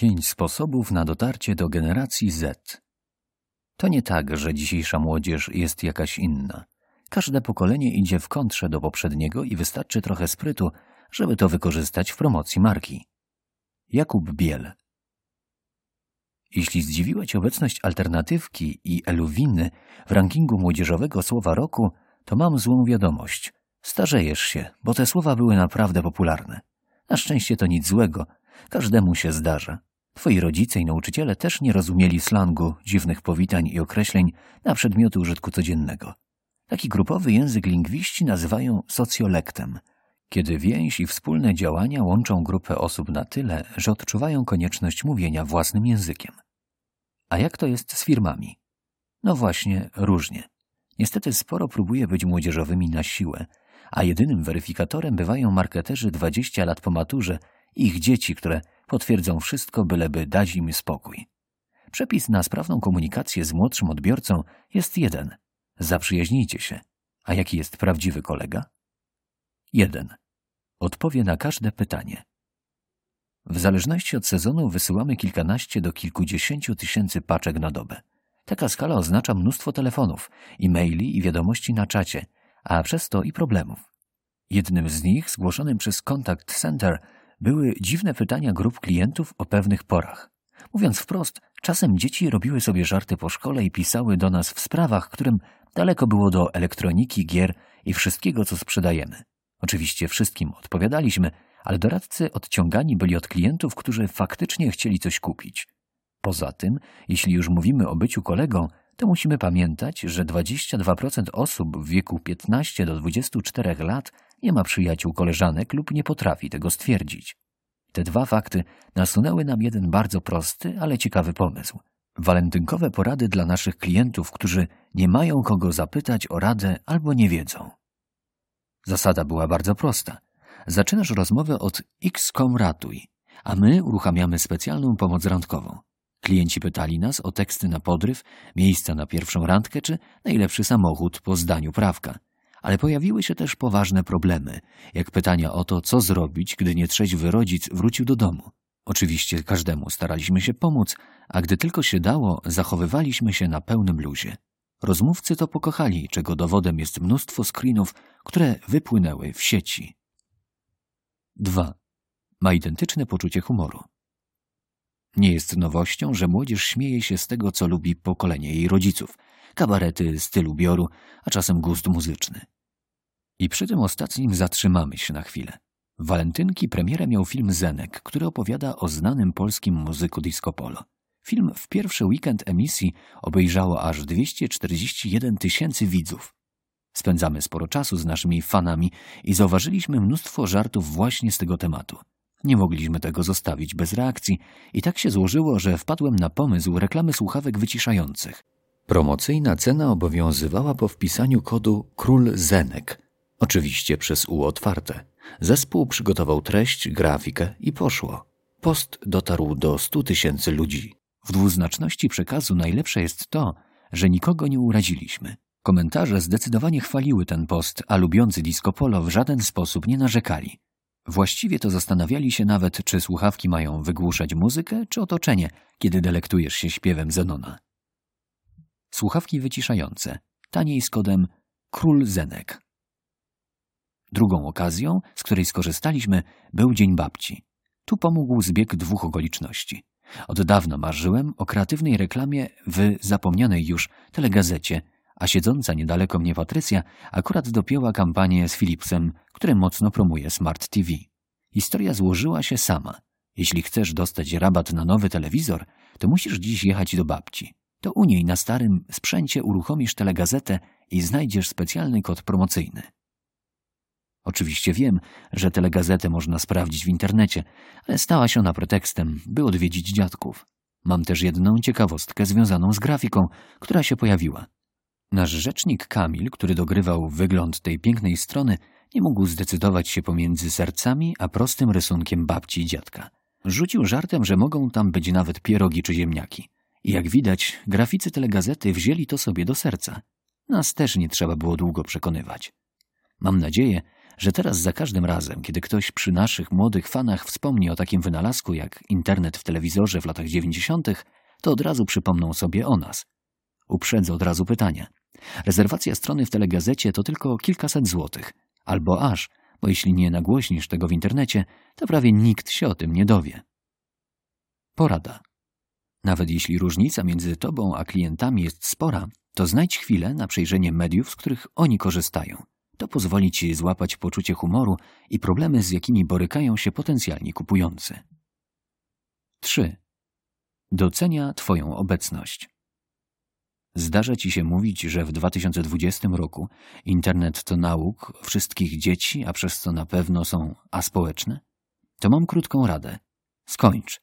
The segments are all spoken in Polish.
Pięć sposobów na dotarcie do generacji Z. To nie tak, że dzisiejsza młodzież jest jakaś inna. Każde pokolenie idzie w kontrze do poprzedniego i wystarczy trochę sprytu, żeby to wykorzystać w promocji marki. Jakub Biel Jeśli zdziwiła Cię obecność alternatywki i eluwiny w rankingu młodzieżowego słowa roku, to mam złą wiadomość. Starzejesz się, bo te słowa były naprawdę popularne. Na szczęście to nic złego, każdemu się zdarza. Twoi rodzice i nauczyciele też nie rozumieli slangu, dziwnych powitań i określeń na przedmioty użytku codziennego. Taki grupowy język lingwiści nazywają socjolektem, kiedy więź i wspólne działania łączą grupę osób na tyle, że odczuwają konieczność mówienia własnym językiem. A jak to jest z firmami? No właśnie, różnie. Niestety sporo próbuje być młodzieżowymi na siłę, a jedynym weryfikatorem bywają marketerzy 20 lat po maturze i ich dzieci, które potwierdzą wszystko, byleby dać im spokój. Przepis na sprawną komunikację z młodszym odbiorcą jest jeden. Zaprzyjaźnijcie się. A jaki jest prawdziwy kolega? Jeden. Odpowie na każde pytanie. W zależności od sezonu wysyłamy kilkanaście do kilkudziesięciu tysięcy paczek na dobę. Taka skala oznacza mnóstwo telefonów, e-maili i wiadomości na czacie, a przez to i problemów. Jednym z nich, zgłoszonym przez Contact Center, były dziwne pytania grup klientów o pewnych porach. Mówiąc wprost, czasem dzieci robiły sobie żarty po szkole i pisały do nas w sprawach, którym daleko było do elektroniki, gier i wszystkiego, co sprzedajemy. Oczywiście wszystkim odpowiadaliśmy, ale doradcy odciągani byli od klientów, którzy faktycznie chcieli coś kupić. Poza tym, jeśli już mówimy o byciu kolegą, to musimy pamiętać, że 22% osób w wieku 15 do 24 lat nie ma przyjaciół, koleżanek lub nie potrafi tego stwierdzić. Te dwa fakty nasunęły nam jeden bardzo prosty, ale ciekawy pomysł. Walentynkowe porady dla naszych klientów, którzy nie mają kogo zapytać o radę albo nie wiedzą. Zasada była bardzo prosta. Zaczynasz rozmowę od X.com ratuj, a my uruchamiamy specjalną pomoc randkową. Klienci pytali nas o teksty na podryw, miejsca na pierwszą randkę czy najlepszy samochód po zdaniu prawka. Ale pojawiły się też poważne problemy, jak pytania o to, co zrobić, gdy nietrzeźwy rodzic wrócił do domu. Oczywiście każdemu staraliśmy się pomóc, a gdy tylko się dało, zachowywaliśmy się na pełnym luzie. Rozmówcy to pokochali, czego dowodem jest mnóstwo screenów, które wypłynęły w sieci. 2. Ma identyczne poczucie humoru. Nie jest nowością, że młodzież śmieje się z tego, co lubi pokolenie jej rodziców. Kabarety, styl ubioru, a czasem gust muzyczny. I przy tym ostatnim zatrzymamy się na chwilę. W walentynki premierę miał film Zenek, który opowiada o znanym polskim muzyku disco polo. Film w pierwszy weekend emisji obejrzało aż 241 tysięcy widzów. Spędzamy sporo czasu z naszymi fanami i zauważyliśmy mnóstwo żartów właśnie z tego tematu. Nie mogliśmy tego zostawić bez reakcji i tak się złożyło, że wpadłem na pomysł reklamy słuchawek wyciszających. Promocyjna cena obowiązywała po wpisaniu kodu Król Zenek, oczywiście przez U otwarte. Zespół przygotował treść, grafikę i poszło. Post dotarł do stu tysięcy ludzi. W dwuznaczności przekazu najlepsze jest to, że nikogo nie uraziliśmy. Komentarze zdecydowanie chwaliły ten post, a lubiący disco polo w żaden sposób nie narzekali. Właściwie to zastanawiali się nawet, czy słuchawki mają wygłuszać muzykę, czy otoczenie, kiedy delektujesz się śpiewem Zenona. Słuchawki wyciszające, taniej z kodem Król Zenek. Drugą okazją, z której skorzystaliśmy, był Dzień Babci. Tu pomógł zbieg dwóch okoliczności. Od dawna marzyłem o kreatywnej reklamie w zapomnianej już telegazecie, a siedząca niedaleko mnie Patrycja akurat dopięła kampanię z Philipsem, który mocno promuje Smart TV. Historia złożyła się sama. Jeśli chcesz dostać rabat na nowy telewizor, to musisz dziś jechać do babci. To u niej na starym sprzęcie uruchomisz telegazetę i znajdziesz specjalny kod promocyjny. Oczywiście wiem, że telegazetę można sprawdzić w internecie, ale stała się ona pretekstem, by odwiedzić dziadków. Mam też jedną ciekawostkę związaną z grafiką, która się pojawiła. Nasz rzecznik Kamil, który dogrywał wygląd tej pięknej strony, nie mógł zdecydować się pomiędzy sercami a prostym rysunkiem babci i dziadka. Rzucił żartem, że mogą tam być nawet pierogi czy ziemniaki. I jak widać, graficy telegazety wzięli to sobie do serca. Nas też nie trzeba było długo przekonywać. Mam nadzieję, że teraz za każdym razem, kiedy ktoś przy naszych młodych fanach wspomni o takim wynalazku jak internet w telewizorze w latach 90., to od razu przypomną sobie o nas. Uprzedzę od razu pytanie. Rezerwacja strony w telegazecie to tylko kilkaset złotych, albo aż, bo jeśli nie nagłośnisz tego w internecie, to prawie nikt się o tym nie dowie. Porada. Nawet jeśli różnica między tobą a klientami jest spora, to znajdź chwilę na przejrzenie mediów, z których oni korzystają. To pozwoli ci złapać poczucie humoru i problemy, z jakimi borykają się potencjalni kupujący. 3. Docenia Twoją obecność. Zdarza ci się mówić, że w 2020 roku internet to nauk wszystkich dzieci, a przez co na pewno są aspołeczne? To mam krótką radę. Skończ.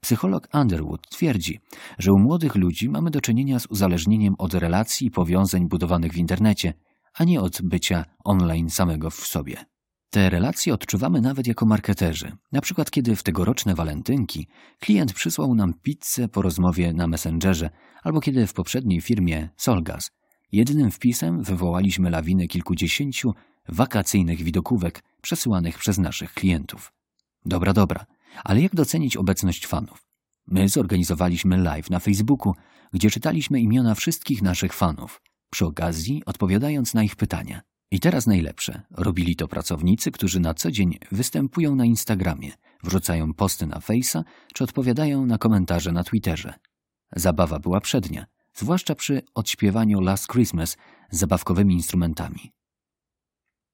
Psycholog Underwood twierdzi, że u młodych ludzi mamy do czynienia z uzależnieniem od relacji i powiązań budowanych w internecie, a nie od bycia online samego w sobie. Te relacje odczuwamy nawet jako marketerzy. Na przykład kiedy w tegoroczne walentynki klient przysłał nam pizzę po rozmowie na Messengerze, albo kiedy w poprzedniej firmie Solgas jednym wpisem wywołaliśmy lawinę kilkudziesięciu wakacyjnych widokówek przesyłanych przez naszych klientów. Dobra, dobra, ale jak docenić obecność fanów? My zorganizowaliśmy live na Facebooku, gdzie czytaliśmy imiona wszystkich naszych fanów, przy okazji odpowiadając na ich pytania. I teraz najlepsze. Robili to pracownicy, którzy na co dzień występują na Instagramie, wrzucają posty na Face'a czy odpowiadają na komentarze na Twitterze. Zabawa była przednia, zwłaszcza przy odśpiewaniu Last Christmas z zabawkowymi instrumentami.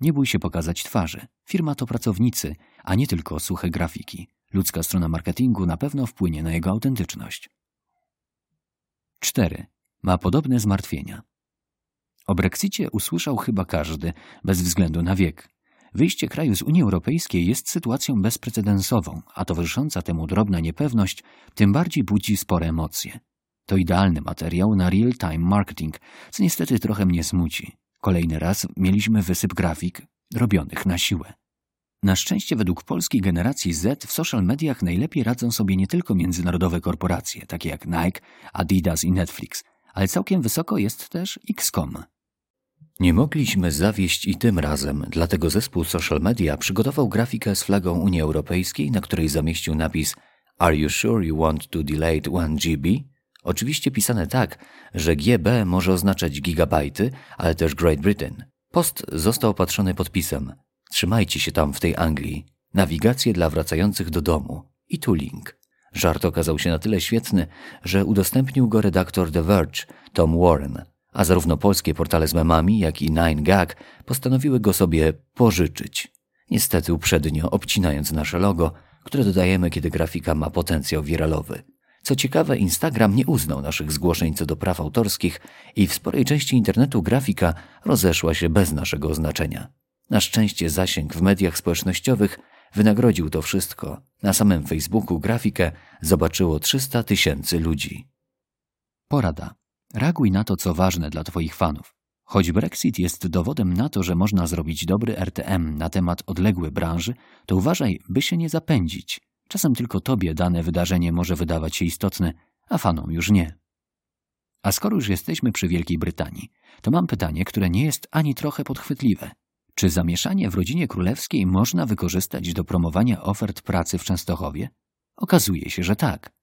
Nie bój się pokazać twarzy. Firma to pracownicy, a nie tylko suche grafiki. Ludzka strona marketingu na pewno wpłynie na jego autentyczność. 4. Ma podobne zmartwienia. O Brexicie usłyszał chyba każdy, bez względu na wiek. Wyjście kraju z Unii Europejskiej jest sytuacją bezprecedensową, a towarzysząca temu drobna niepewność tym bardziej budzi spore emocje. To idealny materiał na real-time marketing, co niestety trochę mnie smuci. Kolejny raz mieliśmy wysyp grafik robionych na siłę. Na szczęście według polskiej generacji Z w social mediach najlepiej radzą sobie nie tylko międzynarodowe korporacje, takie jak Nike, Adidas i Netflix, ale całkiem wysoko jest też XCOM. Nie mogliśmy zawieść i tym razem, dlatego zespół social media przygotował grafikę z flagą Unii Europejskiej, na której zamieścił napis Are you sure you want to delay 1 GB? Oczywiście pisane tak, że GB może oznaczać gigabajty, ale też Great Britain. Post został opatrzony podpisem Trzymajcie się tam w tej Anglii. Nawigację dla wracających do domu. I tu link. Żart okazał się na tyle świetny, że udostępnił go redaktor The Verge, Tom Warren, a zarówno polskie portale z memami, jak i 9gag postanowiły go sobie pożyczyć. Niestety uprzednio obcinając nasze logo, które dodajemy, kiedy grafika ma potencjał wiralowy. Co ciekawe, Instagram nie uznał naszych zgłoszeń co do praw autorskich i w sporej części internetu grafika rozeszła się bez naszego oznaczenia. Na szczęście zasięg w mediach społecznościowych wynagrodził to wszystko. Na samym Facebooku grafikę zobaczyło 300 tysięcy ludzi. Porada. Reaguj na to, co ważne dla Twoich fanów. Choć Brexit jest dowodem na to, że można zrobić dobry RTM na temat odległej branży, to uważaj, by się nie zapędzić. Czasem tylko Tobie dane wydarzenie może wydawać się istotne, a fanom już nie. A skoro już jesteśmy przy Wielkiej Brytanii, to mam pytanie, które nie jest ani trochę podchwytliwe. Czy zamieszanie w rodzinie królewskiej można wykorzystać do promowania ofert pracy w Częstochowie? Okazuje się, że tak.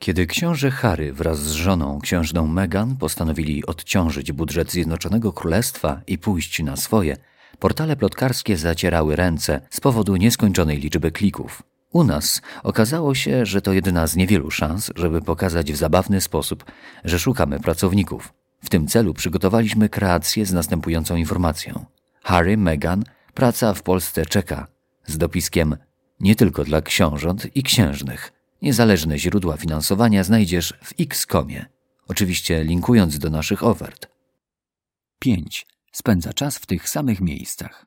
Kiedy książę Harry wraz z żoną księżną Meghan postanowili odciążyć budżet Zjednoczonego Królestwa i pójść na swoje, portale plotkarskie zacierały ręce z powodu nieskończonej liczby klików. U nas okazało się, że to jedna z niewielu szans, żeby pokazać w zabawny sposób, że szukamy pracowników. W tym celu przygotowaliśmy kreację z następującą informacją. Harry, Meghan, praca w Polsce czeka. Z dopiskiem nie tylko dla książąt i księżnych – Niezależne źródła finansowania znajdziesz w Xcomie, oczywiście linkując do naszych ofert. 5. Spędza czas w tych samych miejscach.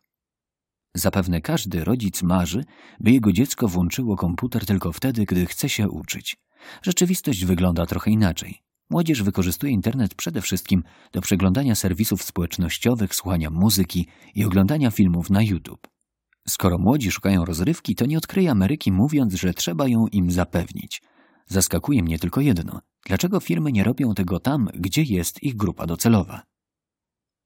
Zapewne każdy rodzic marzy, by jego dziecko włączyło komputer tylko wtedy, gdy chce się uczyć. Rzeczywistość wygląda trochę inaczej. Młodzież wykorzystuje internet przede wszystkim do przeglądania serwisów społecznościowych, słuchania muzyki i oglądania filmów na YouTube. Skoro młodzi szukają rozrywki, to nie odkryję Ameryki mówiąc, że trzeba ją im zapewnić. Zaskakuje mnie tylko jedno. Dlaczego firmy nie robią tego tam, gdzie jest ich grupa docelowa?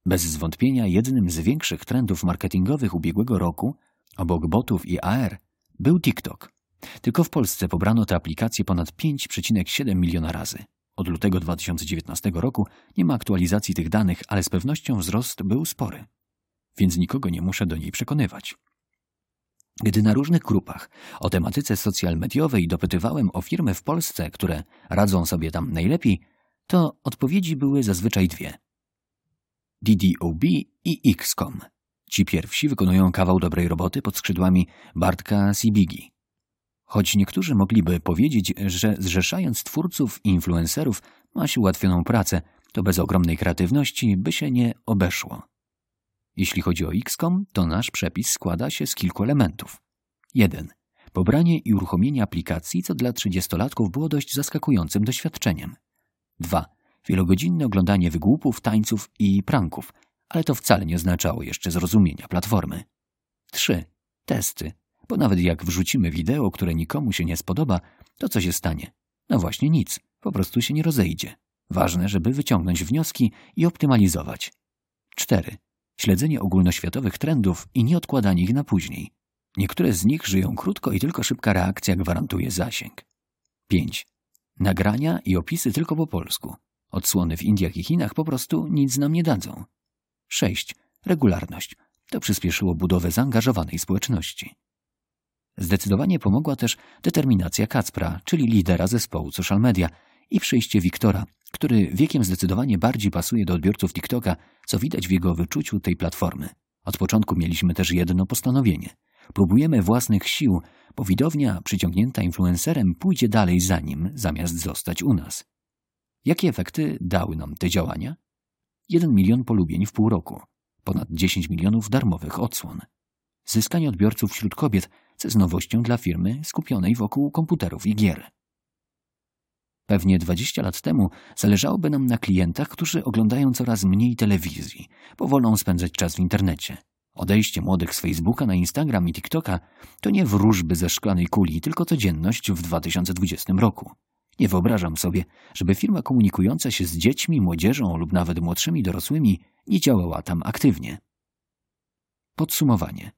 Bez zwątpienia jednym z większych trendów marketingowych ubiegłego roku, obok botów i AR, był TikTok. Tylko w Polsce pobrano tę aplikację ponad 5,7 miliona razy. Od lutego 2019 roku nie ma aktualizacji tych danych, ale z pewnością wzrost był spory. Więc nikogo nie muszę do niej przekonywać. Gdy na różnych grupach o tematyce social mediowej dopytywałem o firmy w Polsce, które radzą sobie tam najlepiej, to odpowiedzi były zazwyczaj dwie. DDOB i XCOM. Ci pierwsi wykonują kawał dobrej roboty pod skrzydłami Bartka Sibigi. Choć niektórzy mogliby powiedzieć, że zrzeszając twórców i influencerów ma się ułatwioną pracę, to bez ogromnej kreatywności by się nie obeszło. Jeśli chodzi o XCOM, to nasz przepis składa się z kilku elementów. 1. Pobranie i uruchomienie aplikacji, co dla trzydziestolatków było dość zaskakującym doświadczeniem. 2. Wielogodzinne oglądanie wygłupów, tańców i pranków, ale to wcale nie oznaczało jeszcze zrozumienia platformy. 3. Testy, bo nawet jak wrzucimy wideo, które nikomu się nie spodoba, to co się stanie? No właśnie nic, po prostu się nie rozejdzie. Ważne, żeby wyciągnąć wnioski i optymalizować. 4. Śledzenie ogólnoświatowych trendów i nie odkładanie ich na później. Niektóre z nich żyją krótko i tylko szybka reakcja gwarantuje zasięg. 5. Nagrania i opisy tylko po polsku. Odsłony w Indiach i Chinach po prostu nic nam nie dadzą. 6. Regularność. To przyspieszyło budowę zaangażowanej społeczności. Zdecydowanie pomogła też determinacja Kacpra, czyli lidera zespołu social media, i przyjście Wiktora, który wiekiem zdecydowanie bardziej pasuje do odbiorców TikToka, co widać w jego wyczuciu tej platformy. Od początku mieliśmy też jedno postanowienie. Próbujemy własnych sił, bo widownia przyciągnięta influencerem pójdzie dalej za nim, zamiast zostać u nas. Jakie efekty dały nam te działania? 1 milion polubień w pół roku, ponad 10 milionów darmowych odsłon. Zyskanie odbiorców wśród kobiet, co jest nowością dla firmy skupionej wokół komputerów i gier. Pewnie 20 lat temu zależałoby nam na klientach, którzy oglądają coraz mniej telewizji, bo wolą spędzać czas w internecie. Odejście młodych z Facebooka na Instagram i TikToka to nie wróżby ze szklanej kuli, tylko codzienność w 2020 roku. Nie wyobrażam sobie, żeby firma komunikująca się z dziećmi, młodzieżą lub nawet młodszymi dorosłymi nie działała tam aktywnie. Podsumowanie.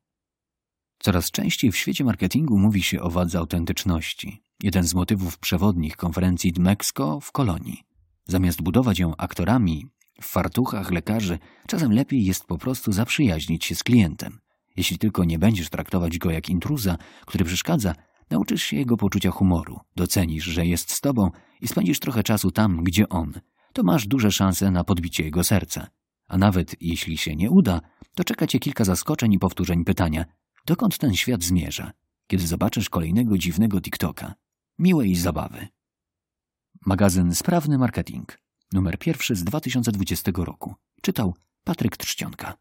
Coraz częściej w świecie marketingu mówi się o wadze autentyczności. Jeden z motywów przewodnich konferencji Mexico w Kolonii. Zamiast budować ją aktorami, w fartuchach lekarzy, czasem lepiej jest po prostu zaprzyjaźnić się z klientem. Jeśli tylko nie będziesz traktować go jak intruza, który przeszkadza, nauczysz się jego poczucia humoru, docenisz, że jest z tobą i spędzisz trochę czasu tam, gdzie on, to masz duże szanse na podbicie jego serca. A nawet jeśli się nie uda, to czeka cię kilka zaskoczeń i powtórzeń pytania, dokąd ten świat zmierza, kiedy zobaczysz kolejnego dziwnego TikToka. Miłej zabawy. Magazyn Sprawny Marketing. Numer pierwszy z 2020 roku. Czytał Patryk Trzcionka.